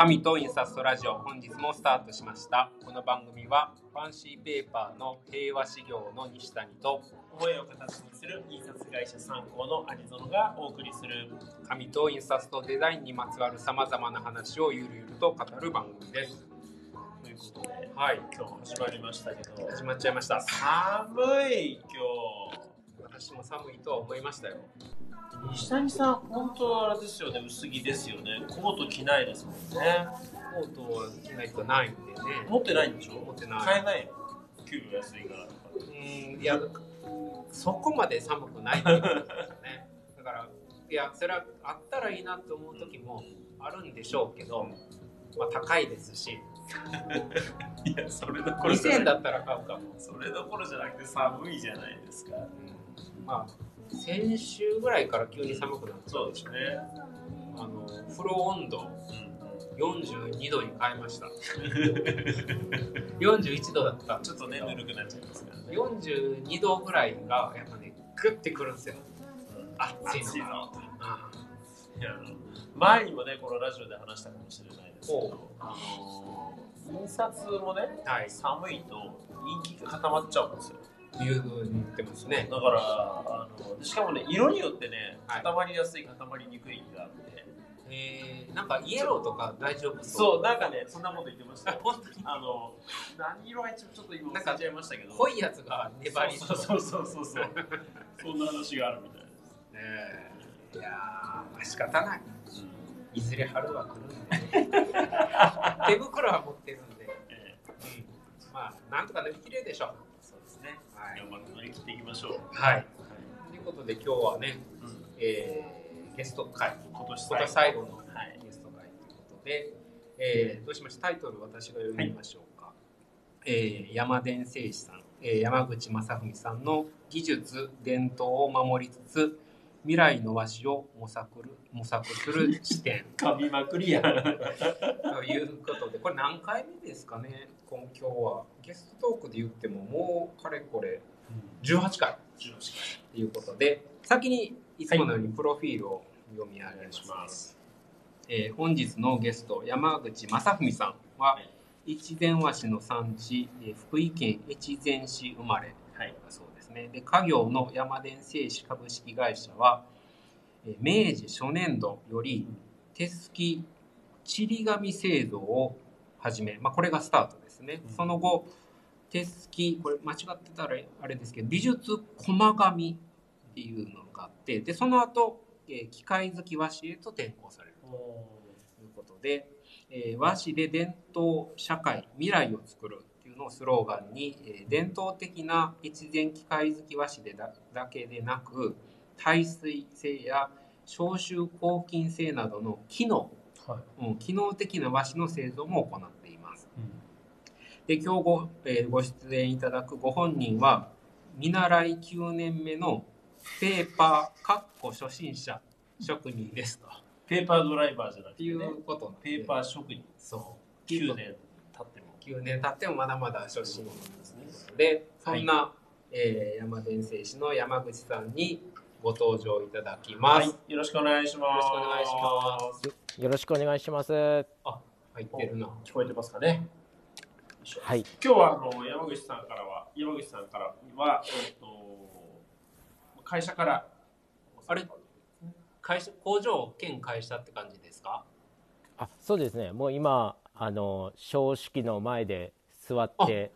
神と印刷とラジオ本日もスタートしました。この番組はファンシーペーパーの平和事業の西谷と思いを形にする印刷会社参考のアニゾノがお送りする。紙と印刷とデザインにまつわるさまざまな話をゆるゆると語る番組です。ということではい。今日も始まりましたけど。始まっちゃいました。寒い今私も寒いとは思いましたよ。日西谷さん本当あれですよね薄着ですよね。コート着ないですもんね。コートを着ないとないんでね。持ってないんでしょ？持ってない。買えないよ給料安いから。うんいやそこまで寒くないってことですよね。だからいやそれはあったらいいなと思う時もあるんでしょうけど、まあ、高いですし。いやそれどころじ2000ゃない。円だったら買うかも、それどころじゃなくて寒いじゃないですか。うん。まあ先週ぐらいから急に寒くなってそうですね。あの風呂温度うん42度に変えました。41度だった。ちょっとねぬるくなっちゃいますからね。42度ぐらいがやっぱねグッてくるんですよ。暑いの暑いがぞうんいや前にもねこのラジオで話したかもしれないですけほどあの印刷もねはい。寒いと人気が固まっちゃうんですよいうふうに言ってますね。だからあのしかもね色によってねはい。固まりやすい固まりにくいがあって、えー、なんかイエローとか大丈夫そう？なんかねそんなこと言ってました。よ本当に？あの何色が一応ちょっと今なんか忘れちゃいましたけど。濃いやつが粘りそう。そうそうそうそうそんな話があるみたいです、ねいやーまあ仕方ない。いずれ春は来るんで 手袋は持ってるんで、えうん、まあなんとか乗り切れるでしょうねはい、頑張って乗り切っていきましょう、はい、ということで今日はね、うん。えーゲスト会。今年今年最後のはい。ゲスト会ということで、えーどうしました？タイトル私が読みましょうか、えー山伝製師さん、えー山口正文さんの技術伝統を守りつつ未来の和紙を模索る模索する視点。噛みまくりや。ということでこれ何回目ですかね今今日は。ゲストトークで言ってももうかれこれ。18回。ということで先にいつものようにプロフィールを読み上げます,、しますえー本日のゲスト山口正文さんははい。越前和紙の産地、えー福井県越前市生まれはいだそうですね。で家業の山伝製紙株式会社は、えー明治初年度より手すきちり紙製造を始め、まあ、これがスタートですね、うん。その後手すきこれ間違ってたらあれですけど美術駒紙っていうのがあってでその後、えー機械好き和紙へと転向されるということで、えー和紙で伝統社会未来を作るっていうのをスローガンに、えー伝統的な越前機械好き和紙でだだけでなく耐水性や消臭抗菌性などの機能、はい。うん機能的な和紙の製造も行っています。で今日ご,、えーご出演いただくご本人は見習い9年目のペーパーかっこ初心者職人ですと。ペーパードライバーじゃなくってね。うことなんで。ペーパー職人。そう。9年経っても。9年経ってもまだまだ初心者ですね。でそんな、えー山伝製師の山口さんにご登場いただきます、はいよろしくお願いします。よろしくお願いします。よろしくお願いします。入ってるな。聞こえてますかね？はい。今日はあの山口さんからは山口さんからは、えっと会社からあれ？会社工場兼会社って感じですか？あ、そうですね。もう今、あの、正式の前で座って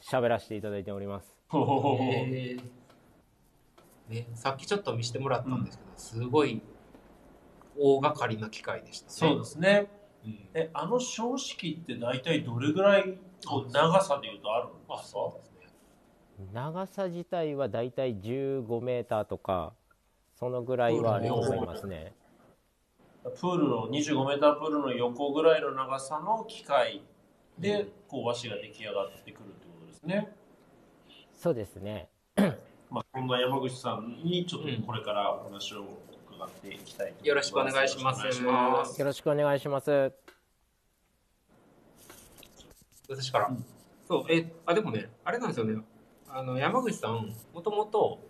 喋らせていただいております。ほほほほえーね、さっきちょっと見せてもらったんですけど、すごい大掛かりな機械でしたね。そうですねうんえあの標識って大体どれぐらいこう長さでいうとあるんあですか？そうですね。長さ自体はだいたい15メーターとか、そのぐらいはあると思いますね。プールの25メータープールの横ぐらいの長さの機械でこう和紙が出来上がってくるってことですね。そうですね。まあ、そんな山口さんにちょっとこれからお話を伺っていきたいと思いますよろしくお願いしますよろしくお願いします。私から？うんそう、え、あ、でもね、あれなんですよね。あの、山口さん、もともと、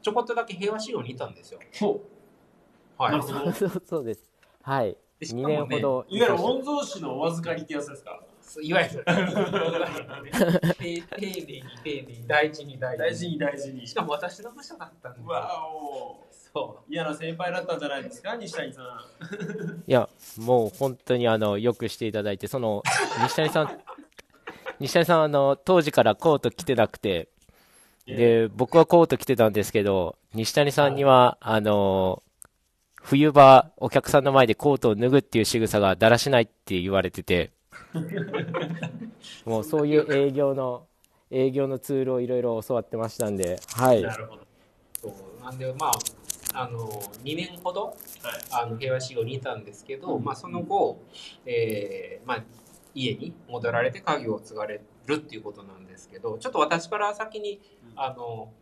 ちょこっとだけ平和仕様にいたんですよ。ほはい そうそうそうです。はい。でしか2もね年ほどいわゆる御曹司のお預かりってやつですか？いわゆる、いわゆるね丁丁寧に丁寧に。大事に大事に。大事に大事にしかも私の部署だったんで。わお。そ嫌な先輩だったんじゃないですか西谷さん。いや、もう本当にあの、よくしていただいて、その、西谷さん、西谷さん、あの、当時からコート着てなくて、で、僕はコート着てたんですけど、西谷さんには、あの、冬場、お客さんの前でコートを脱ぐっていう仕草がだらしないって言われてて、もうそういう営業の、営業のツールをいろいろ教わってましたんで、はい。なるほどう。そうなんで、まあ、あの、2年ほど、はいあの平和修行にいたんですけど、まあ、その後、えーまあ、家に戻られて家業を継がれるっていうことなんですけどちょっと私から先にうんあの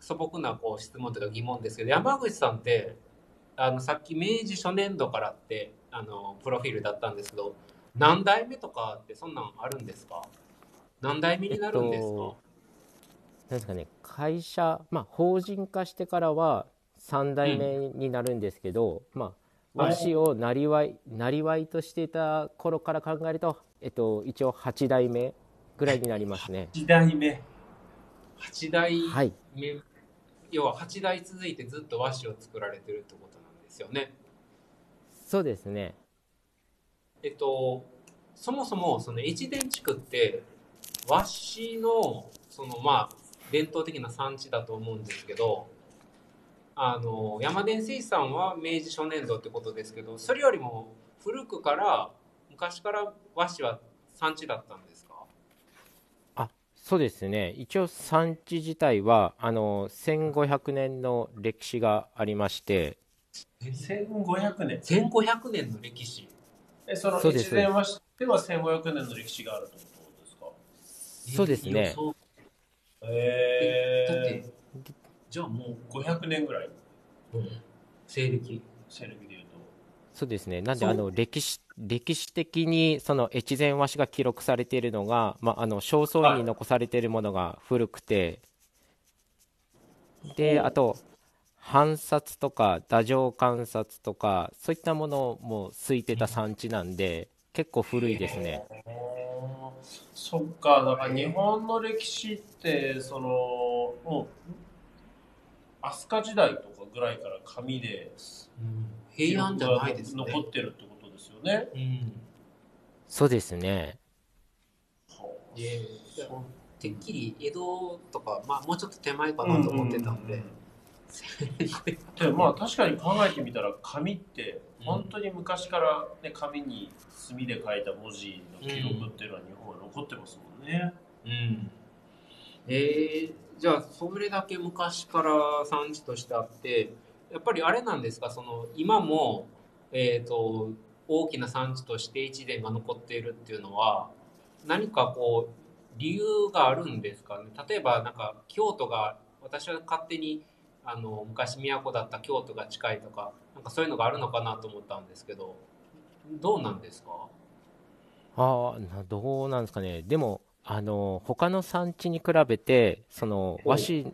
素朴なこう質問というか疑問ですけど山口さんってあのさっき明治初年度からってあのプロフィールだったんですけど何代目とかってそんなんあるんですか？何代目になるんですか、なんですかね、会社、まあ、法人化してからは3代目になるんですけど、まあ、和紙をなりわい、なりわいとしていた頃から考えると、えっと、一応8代目ぐらいになりますね。時代目8代はい。目要は8代続いてずっと和紙を作られてるってことなんですよね。そうですね。えっと、そもそもその越前地区って和紙のそのまあ伝統的な産地だと思うんですけどあの山田水産は明治初年度ってことですけどそれよりも古くから昔から和紙は産地だったんですか？あ、そうですね。一応産地自体は、あの、1500年の歴史がありまして、1500年？1500年の歴史えその越前和紙では1500年の歴史があるってことですか？そうですね。予想へだってえじゃあも500年ぐらい。う、うん。西暦。西暦で言うと。そうですね。なんで、あの、歴史、歴史的に、その、越前和紙が記録されているのが、まあ、あの、正倉院に残されているものが古くて、で、あと、藩札とか、太政観察とか、そういったものもついてた産地なんで、結構古いですね。そっかだから日本の歴史ってそのもう飛鳥時代とかぐらいから紙で平安じゃないですね残ってるってことですよね。うんそうですね。でてっきり江戸とか、まあ、もうちょっと手前かなと思ってたんで、でまあ確かに考えてみたら紙って本当に昔から、ね、紙に墨で書いた文字の記録っていうのは日本は残ってますもんね。うん。えーじゃあそれだけ昔から産地としてあってやっぱりあれなんですか？その今も、えー、と大きな産地として一伝が残っているっていうのは何かこう理由があるんですかね？例えばなんか京都が私は勝手にあの昔都だった京都が近いとかなんかそういうのがあるのかなと思ったんですけどどうなんですか？あどうなんですかね。でも、あの、他の産地に比べて、その、和紙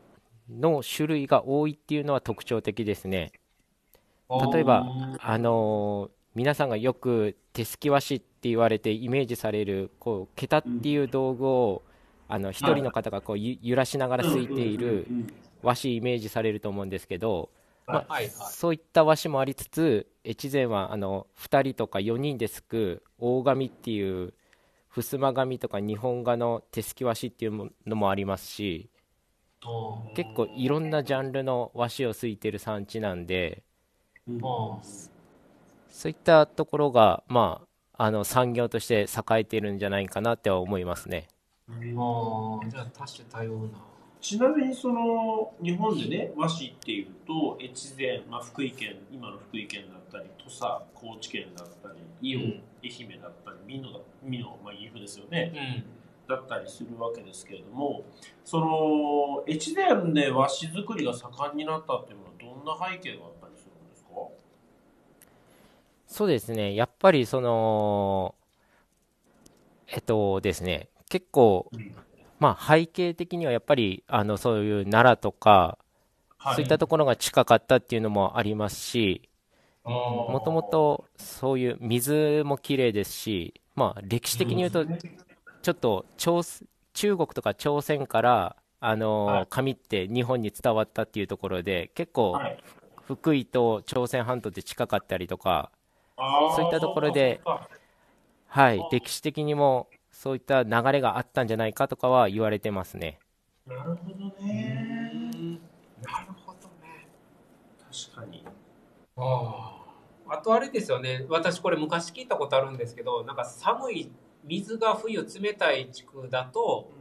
の種類が多いっていうのは特徴的ですね。例えばあのー皆さんがよく手すき和紙って言われてイメージされるこう桁っていう道具をあの一人の方がこうゆ揺らしながらすいている和紙イメージされると思うんですけど、まあそういった和紙もありつつ越前はあの2人とか4人ですく大紙っていう襖紙とか日本画の手すき和紙っていうのもありますしうん結構いろんなジャンルの和紙をすいてる産地なんでうん。そういったところが、まあ、あの産業として栄えているんじゃないかなっては思いますね。ああ、じゃあ多種多様な。ちなみにその日本でね和紙っていうと越前、まあ、福井県今の福井県だったり土佐高知県だったり伊予、うん愛媛だったり美濃だ美濃、まあ、岐阜ですよねうん。だったりするわけですけれどもその越前で和紙作りが盛んになったっていうのはどんな背景があったりするんですか？そうですね、やっぱりその、えっとですね、結構、うん。まあ、背景的にはやっぱりあのそういう奈良とか、はそういったところが近かったっていうのもありますし、もともとそういう水も綺麗ですし、まあ、歴史的に言うと、ちょっと朝中国とか朝鮮からあの、はい、紙って日本に伝わったっていうところで結構、はい、福井と朝鮮半島って近かったりとかそういったところで、はい、歴史的にもそういった流れがあったんじゃないかとかは言われてますね。なるほどね。なるほどね。確かに。ああ。あとあれですよね。私これ昔聞いたことあるんですけど、なんか寒い水が冬冷たい地区だと、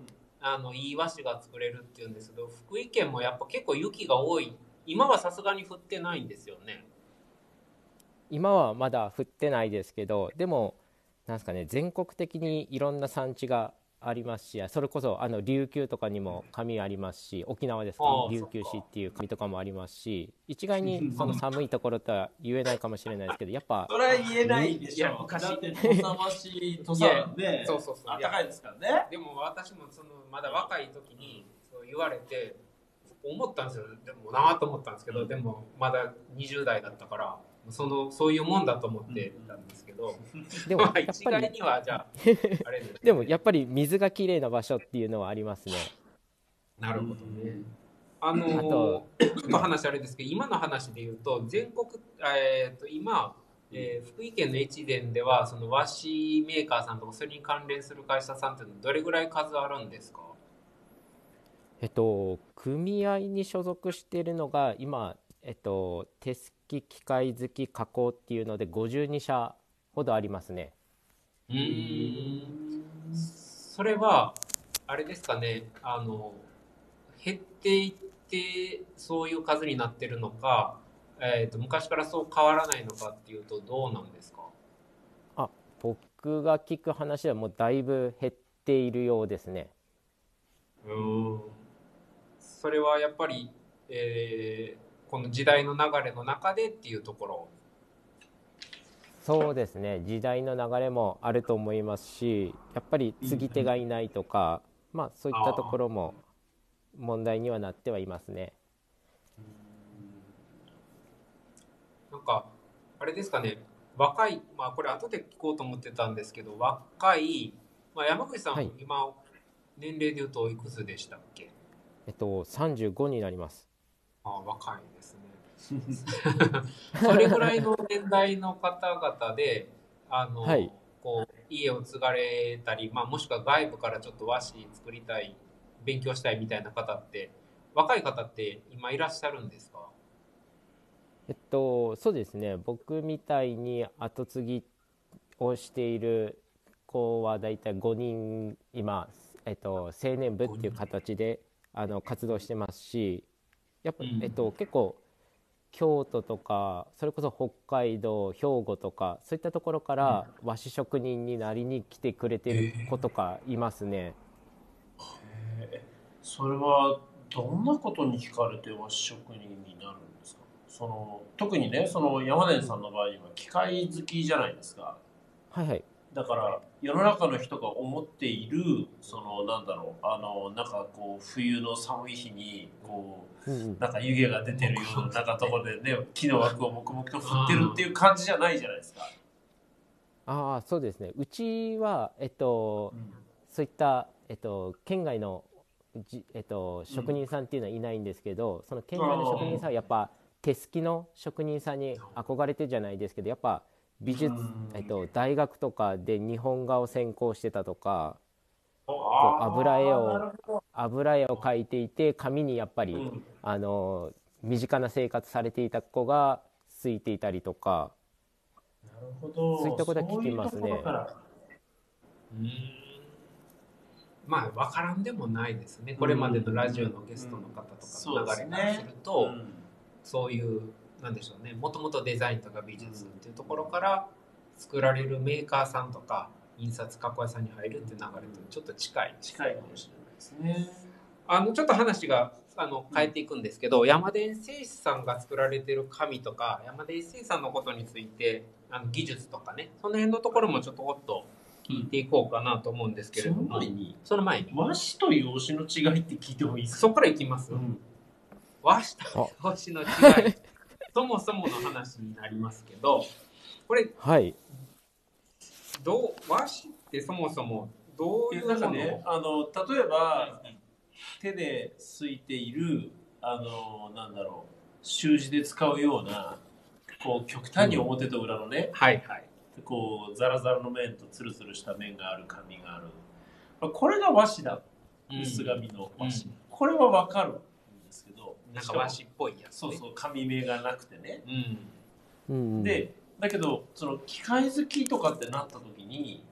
うん、あのいい和紙が作れるっていうんですけど、福井県もやっぱ結構雪が多い。今はさすがに降ってないんですよね。今はまだ降ってないですけどでもなんですかね全国的にいろんな産地がありますしそれこそあの琉球とかにも紙ありますし沖縄ですか、琉球市っていう紙とかもありますし一概にその寒いところとは言えないかもしれないですけどやっぱそれは言えないでしょ昔。だって土佐橋土佐ねそうそうそう暖かいですからね。でも私もそのまだ若い時にそう言われて思ったんですよ。でもなと思ったんですけど、でもまだ20代だったからそのそういうもんだと思ってたんですけど、でも一概にはじゃあ あれで、でもやっぱり水がきれいな場所っていうのはありますね。なるほどね。あのー、ちょっと話あれですけど今の話で言うと全国えっ、ー、と今えー、福井県の越前ではその和紙メーカーさんとかそれに関連する会社さんってどれぐらい数あるんですか？えっと組合に所属しているのが今えっと手すき機械好き加工っていうので52社ほどありますね。うん。それはあれですかね。あの減っていってそういう数になってるのか、えーと、昔からそう変わらないのかっていうとどうなんですか？あ僕が聞く話はもうだいぶ減っているようですね。うん。それはやっぱり、えー、この時代の流れの中でっていうところ。そうですね。時代の流れもあると思いますしやっぱり継ぎ手がいないとか、まあそういったところも問題にはなってはいますね。なんかあれですかね。若いまあこれ後で聞こうと思ってたんですけど若い、まあ、山口さん、はい、今年齢でいうといくつでしたっけ？えっと35になりますあ若いですね。それぐらいの年代の方々で、あの、はい、こう家を継がれたり、まあ、もしくは外部からちょっと和紙作りたい、勉強したいみたいな方って、若い方って今いらっしゃるんですか？えっと、そうですね。僕みたいに後継ぎをしている子は大体5人今、えっと、青年部っていう形であの活動してますしやっぱ、えっと、結構京都とかそれこそ北海道兵庫とかそういったところから和紙職人になりに来てくれてる子とかいますね。えー、それはどんなことに惹かれて和紙職人になるんですか？その特にねその山田さんの場合には機械好きじゃないですか。はいはい。だから世の中の人が思っているそのなんだろうあのなんかこう冬の寒い日にこう、なんか湯気が出てるような なんかところでね木の枠を黙々と振ってるっていう感じじゃないじゃないですか。ああそうですね。うちはえっと、うん、そういったえっと県外のじえっと職人さんっていうのはいないんですけど、うん、その県外の職人さんはやっぱ手すきの職人さんに憧れてじゃないですけどやっぱ美術、えっと、大学とかで日本画を専攻してたとか油絵を油絵を描いていて紙にやっぱり、うん、あの身近な生活されていた子がついていたりとか。なるほど。そういったことは聞きますね。うん。まあ分からんでもないですね。これまでのラジオのゲストの方とかの流れからすると、うん。うん、そういうなんでしょうね。もともとデザインとか美術っていうところから作られるメーカーさんとか印刷加工屋さんに入るっていう流れとちょっと近い。近いかもしれないですね。あのちょっと話があの変えていくんですけど、うん、山田製紙さんが作られてる紙とか山田製紙さんのことについてあの技術とかねその辺のところもちょっとおっと聞いていこうかなと思うんですけれども、うん、その前に。その前に。和紙と洋紙の違いって聞いてもいいですか？そこからいきます、うん、和紙と洋紙の違い そもそもの話になりますけど、これ、はい。どう和紙ってそもそもどういうもの？なんかね、あの例えば手ですいているあのなんだろう習字で使うようなこう極端に表と裏のね、はいはい。こうザラザラの面とツルツルした面がある紙がある、まあ、これが和紙だ薄紙の和紙、うんこれはわかるなんか和紙っぽいやつ、ね。そうそう紙目がなくてねうん。うん、でだけどその機械好きとかってなった時に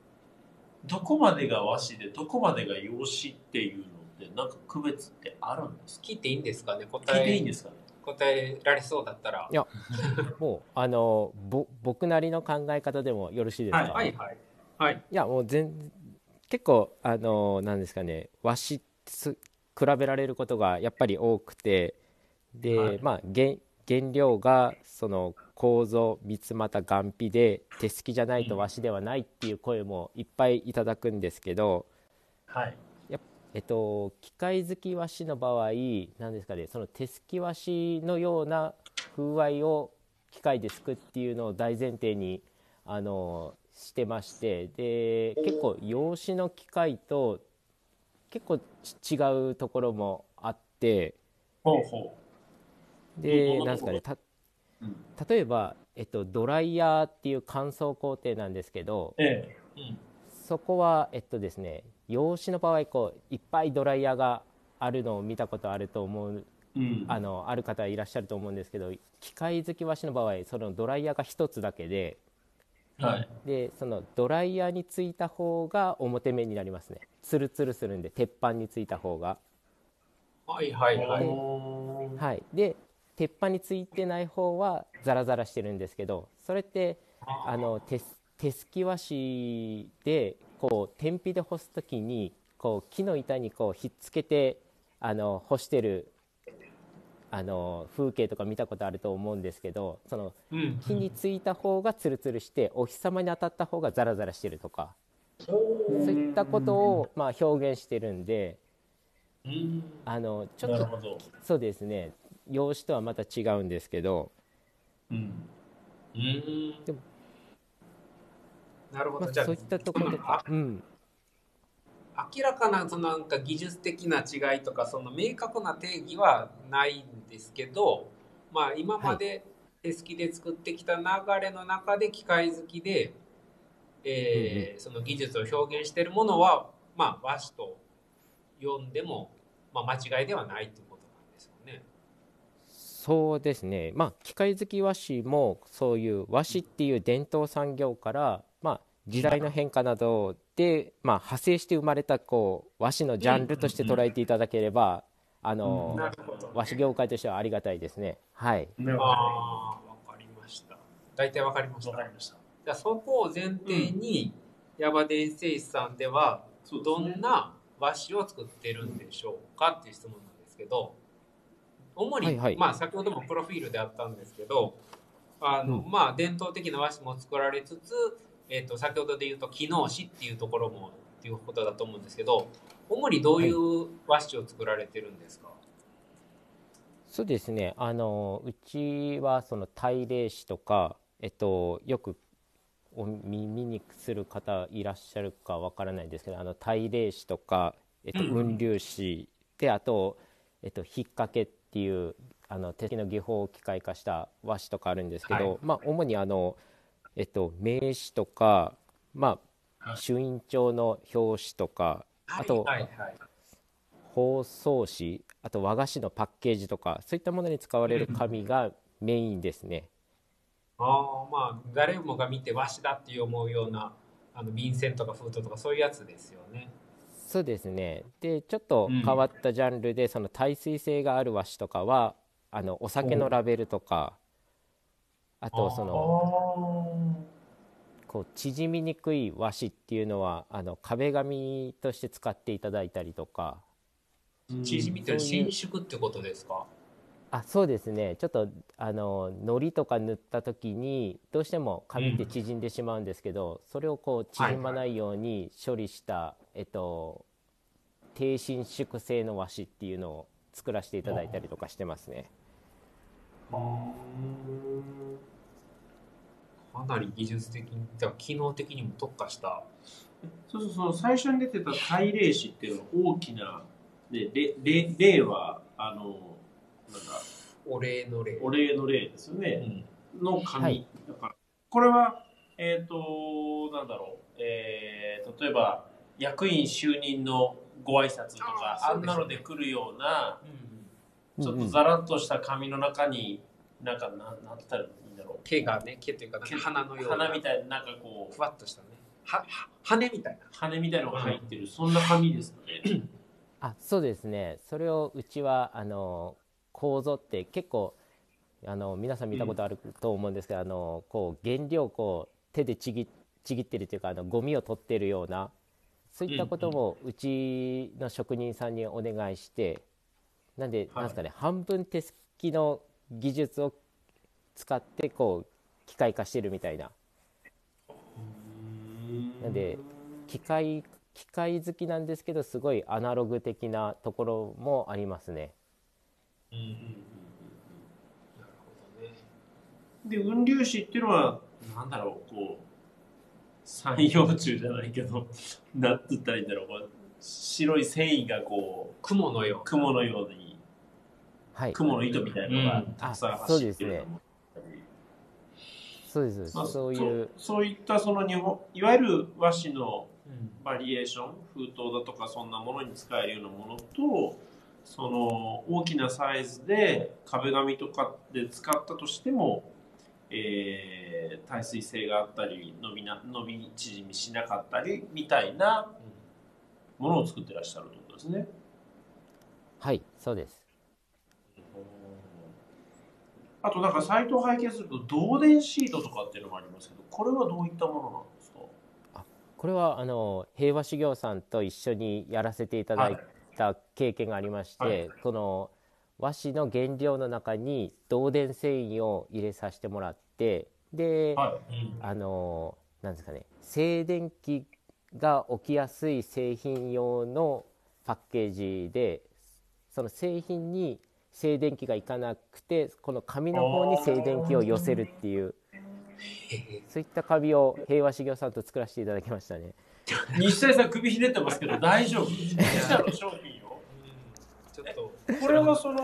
どこまでが和紙でどこまでが洋紙っていうのってなんか区別ってあるんですか？聞いていいんですかね？聞答えいていいんですかね？答えられそうだったら。もうあのぼ僕なりの考え方でもよろしいですか、はいはいはい。はい。いやもう全結構あのなんですかね？和紙す比べられることがやっぱり多くてで、はい。まあ原原料がその構三つ股岩皮で手すきじゃないと和紙ではないっていう声もいっぱいいただくんですけど、はい。えっと、機械好き和紙の場合なんですかねその手すき和紙のような風合いを機械で作っていうのを大前提にあのしてましてで結構洋紙の機械と結構ち違うところもあってほうほどでんなんですかねたうん。例えば、えっと、ドライヤーっていう乾燥工程なんですけどえうん。そこはえっとですね洋紙の場合こういっぱいドライヤーがあるのを見たことあると思うえうん。あのある方いらっしゃると思うんですけど機械好き和紙の場合そのドライヤーが1つだけではい。でそのドライヤーについた方が表面になりますね。ツルツルするんで鉄板についた方が。はいはいはい。はい。で鉄板についてない方はザラザラしてるんですけどそれってあの手す手すき和紙でこう天日で干す時にこう木の板にこうひっつけてあの干してるあの風景とか見たことあると思うんですけどそのうん。木についた方がツルツルしてお日様に当たった方がザラザラしてるとかそういったことをまあ表現してるんでうん。あのちょっとそうですね用紙とはまた違うんですけど、うん。うん。でも。なるほど。まあ、じゃあそういったところとか、うん、明らかなそのなんか技術的な違いとかその明確な定義はないんですけど、まあ、今まで手すきで作ってきた流れの中で機械好きで、えーその技術を表現しているものは、まあ、和紙と呼んでも、まあ、間違いではないということなんですよね。そうですね、まあ、機械好き和紙もそういう和紙っていう伝統産業から、まあ、時代の変化などで、まあ、派生して生まれたこう和紙のジャンルとして捉えていただければ、あの和紙業界としてはありがたいですね。はい、ああ、わかりました。大体わかりましどた。わかりましたじゃあそこを前提に、ヤバ電製士さんではどねんな和紙を作ってるんでしょうかっていう質問なんですけど主に、はいはい。まあ先ほどもプロフィールであったんですけどあの、うん。まあ伝統的な和紙も作られつつ、えっと先ほどで言うと機能紙っていうところもっていうことだと思うんですけど主にどういう和紙を作られてるんですか、そうですね。あのうちはその大霊紙とか、えっと、よくお耳にする方いらっしゃるかわからないですけどあの大霊紙とか、えっと、うん。雲龍紙であと、えっと、引っ掛けっていうあの手の技法を機械化した和紙とかあるんですけど、はいまあ、主にあの、えっと、名刺とか、まあ、はい朱印帳の表紙とかあと包装紙あと和菓子のパッケージとかそういったものに使われる紙がメインですね。ああまあ誰もが見て和紙だって思うようなあの便箋とか封筒とかそういうやつですよね。そうですね。でちょっと変わったジャンルで、その耐水性がある和紙とかはあのお酒のラベルとかあとそのこう縮みにくい和紙っていうのはあの壁紙として使っていただいたりとか。縮みって伸縮ってことですか？あそうですね。ちょっとあの糊とか塗った時にどうしても紙って縮んでしまうんですけど、それをこう縮まないように処理した、えっと、低伸縮性の和紙っていうのを作らせていただいたりとかしてますね。かなり技術的に、じゃ機能的にも特化した。そうそうそう、最初に出てた大霊紙っていうのは大きな、で、れれ霊は、あの、なんだ、お礼の礼。お礼の霊ですようね。ん。の紙。はいだから、これは、えっ、と、なんだろう、えー、例えば、役員就任のご挨拶とか、あんなので来るような、うん。ちょっとザラッとした紙の中に、なんか、なん、なんて言ったらいいんだろう。毛がね、毛というか、花のような。花みたいな、なんかこうふ、わっとしたね。は、は羽みたいな。羽みたいなのが入ってる、そんな紙ですかね。あそうですねそれをうちはあの構造って結構あの皆さん見たことあると思うんですけど、あのこう原料をこう手でちぎちぎってるというかあのゴミを取ってるようなそういったこともうちの職人さんにお願いしてなんで、はい。なんですかね半分手すきの技術を使ってこう機械化してるみたいな。なんで機械機械好きなんですけどすごいアナログ的なところもありますね。うんうんうん。なるほどね。で、雲粒子っていうのは、なんだろう、こう、三葉虫じゃないけど、なんて言ったらいいんだろう、こう白い繊維がこう、雲のよう。雲のように、はい。雲の糸みたいなのがうん。たくさん走ってるのもそうですまあそういうそういったその日本いわゆる和紙のうん。バリエーション封筒だとかそんなものに使えるようなものとその大きなサイズで壁紙とかで使ったとしても、えー耐水性があったり伸びな伸び縮みしなかったりみたいなものを作ってらっしゃるということですね。はいそうです。あとなんかサイトを拝見すると導電シートとかっていうのもありますけどこれはどういったものなんですか？これはあの平和修行さんと一緒にやらせていただいた経験がありまして、はい。この和紙の原料の中に導電繊維を入れさせてもらってで、はい。あのなんですかね静電気が起きやすい製品用のパッケージでその製品に静電気がいかなくてこの紙の方に静電気を寄せるっていうそういった紙を平和修行さんと作らせていただきましたね。西谷さん首ひねってますけど大丈夫？自社の商品をちょっと。これはその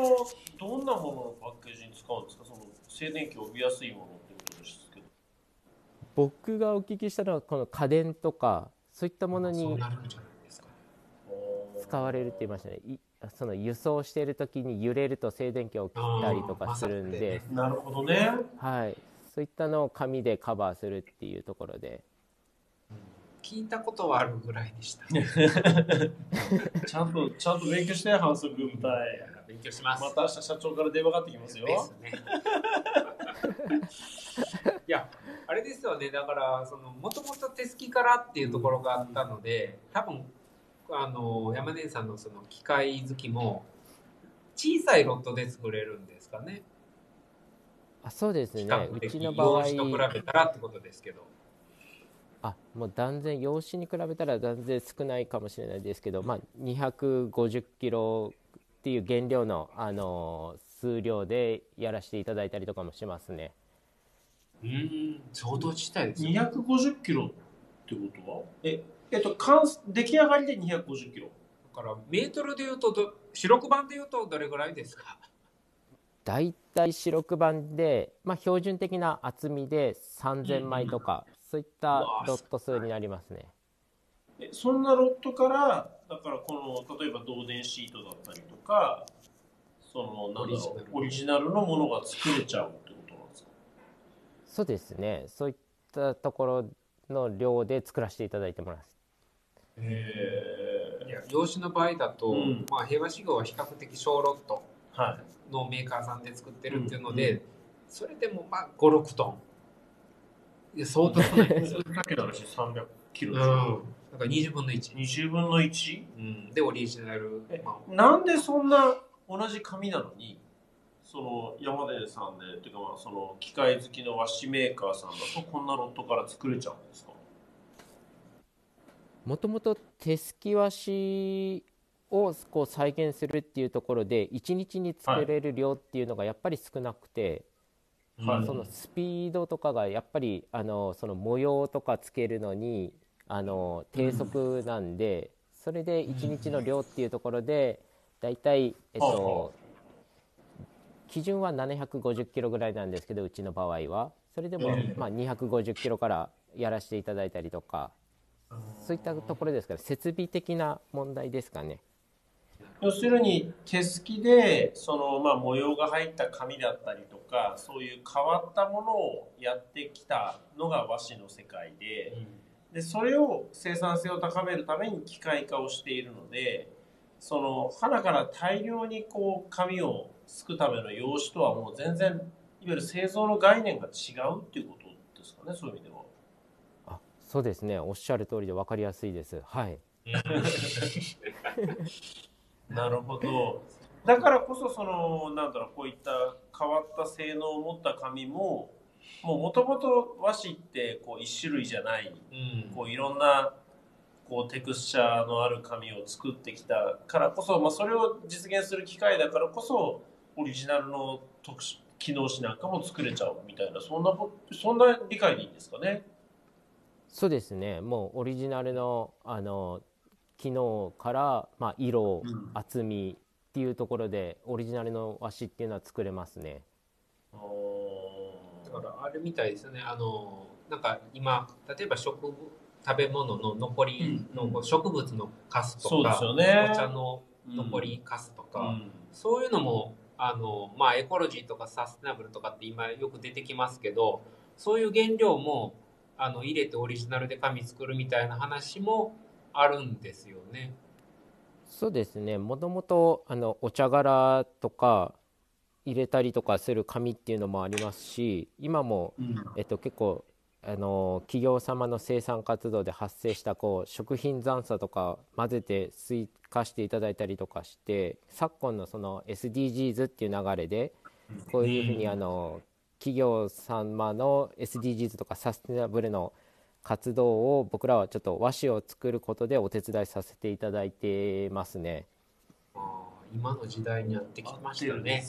どんなもののパッケージに使うんですか？その静電気を帯びやすいものってことですけど。僕がお聞きしたのはこの家電とかそういったものに。使われるって言いましたね。いその輸送している時に揺れると静電気が起きたりとかするんで、なるほどね。はい、そういったのを紙でカバーするっていうところで聞いたことはあるぐらいでした。ちゃんとちゃんと勉強して反則部隊勉強します。また明日社長から電話がかかってきますよですね。いや、あれですよね。だから、その、もともと手すきからっていうところがあったので、多分、あの、山根さんのその機械好きも、小さいロットで作れるんですかね。あそうですね比較的うちの場合用紙と比べたらってことですけど。あもう断然用紙に比べたら断然少ないかもしれないですけど、まあ、250キロっていう原料の、あの数量でやらせていただいたりとかもしますね。うん、相当小さいですよ。250キロってことは？ええっと完出来上がりで250キロ。だから、メートルで言うとど、四六番で言うとどれぐらいですか？だいたい四六番で、まあ、標準的な厚みで3000枚とか、そういったロット数になりますね。えそんなロットからだからこの例えば導電シートだったりとかそのなんだろうオリジナルの。ものが作れちゃうってことなんですか？そうですね。そういったところの量で作らせていただいてます。へいや用紙の場合だと、うん。まあ、平和志号は比較的小ロットはいのメーカーさんで作ってるっていうので、うん。それでもまあ56トンいや相当だけの話300キロうん。だから20分の1、20分の 1? うん、でオリジナル。え、まあ、なんでそんな同じ紙なのにその山田さんでっていうかまあその機械好きの和紙メーカーさんだとこんなロットから作れちゃうんですか？もともと手すき和紙をこう再現するっていうところで1日に作れる量っていうのがやっぱり少なくて、はい、そのスピードとかがやっぱりあのその模様とかつけるのにあの低速なんで、それで1日の量っていうところで大体、えっと、基準は750キロぐらいなんですけどうちの場合は。それでも、まあ、250キロからやらせていただいたりとか。そういったところですから設備的な問題ですかね。要するに手すきでその、まあ、模様が入った紙だったりとかそういう変わったものをやってきたのが和紙の世界でうん、でそれを生産性を高めるために機械化をしているのでその花から大量にこう紙をすくための用紙とはもう全然いわゆる製造の概念が違うっていうことですかねそういう意味では。あそうですねおっしゃる通りで分かりやすいです。はい なるほど。だからこそそのなんだろうこういった変わった性能を持った紙ももともと和紙ってこう一種類じゃない、うん、こういろんなこうテクスチャーのある紙を作ってきたからこそ、まあ、それを実現する機会だからこそオリジナルの特殊機能紙なんかも作れちゃうみたいなそんなそんな理解でいいんですかね？そうですね。もうオリジナルのあの機能から、まあ、色、厚みっていうところでオリジナルの和紙っていうのは作れますね。だからあれみたいですよね。あのなんか今例えば食食べ物の残りの植物のカスとか、うんね、お茶の残りカスとか、うん、そういうのもあの、まあ、エコロジーとかサステナブルとかって今よく出てきますけどそういう原料もあの入れてオリジナルで紙作るみたいな話もあるんですよね。そうですね。もともとあのお茶殻とか入れたりとかする紙っていうのもありますし今も、うん、えっと、結構あの企業様の生産活動で発生したこう食品残渣とか混ぜて追加していただいたりとかして昨今のその SDGs っていう流れでこういうふうにあの企業様の SDGs とかサステナブルの活動を僕らはちょっと和紙を作ることでお手伝いさせていただいてますね。今の時代にやってきましたね。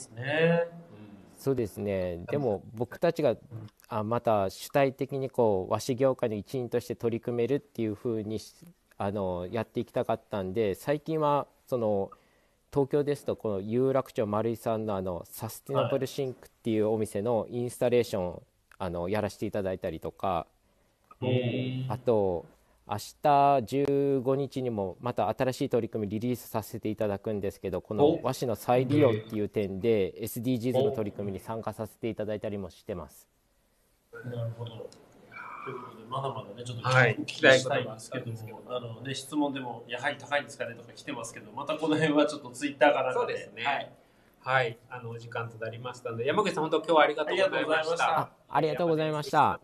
そうですね。でも僕たちがあまた主体的にこう和紙業界の一員として取り組めるっていうふうにあのやっていきたかったんで最近はその東京ですとこの有楽町丸井さんのあの Sustainable Think っていうお店のインスタレーションあのやらせていただいたりとかあと明日15日にもまた新しい取り組みリリースさせていただくんですけどこの和紙の再利用っていう点で SDGs の取り組みに参加させていただいたりもしてます。なるほど。ということでまだまだねちょっと聞きたいんですけども、はい、あのね質問でもやはり高いんですかねとか来てますけどまたこの辺はちょっとツイッターからそうですね。はい。はい、あのお時間となりましたので。山口さん本当今日はありがとうございました。ありがとうございました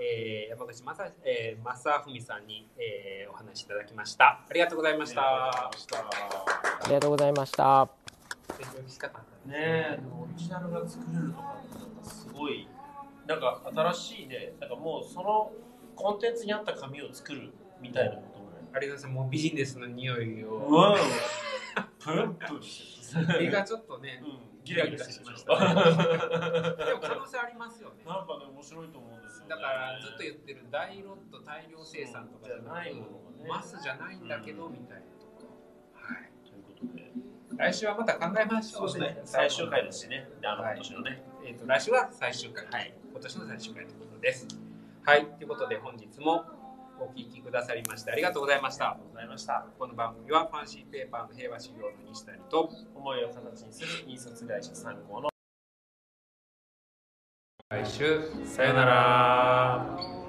えー、山口正,、えー、正文さんに、えー、お話しいただきました。ありがとうございました。ありがとうございました。ね。えオリジナルが作れるとかすごいなんか新しいねなんかもうそのコンテンツに合った紙を作るみたいなこともねありがとうございます。もうビジネスの匂いを。うわプンプン身がちょっとね、うん、ギラギラしました、ね、でも可能性ありますよね。なんかね面白いと思うんですよ、ね、だからずっと言ってる大ロット大量生産とかじゃないものがねマスじゃないんだけど、うん、みたいなとかはい。ということで。来週はまた考えましょう、そうですね。最終回ですしね。あの今年のね、えっ、ー、と来週は最終回、はい、今年の最終回ということです。はい。ということで本日もお聞きくださりましてありがとうございました。ございました。この番組はファンシーペーパーの平和修行の西谷と思いを形にする印刷会社参考の来週さよなら。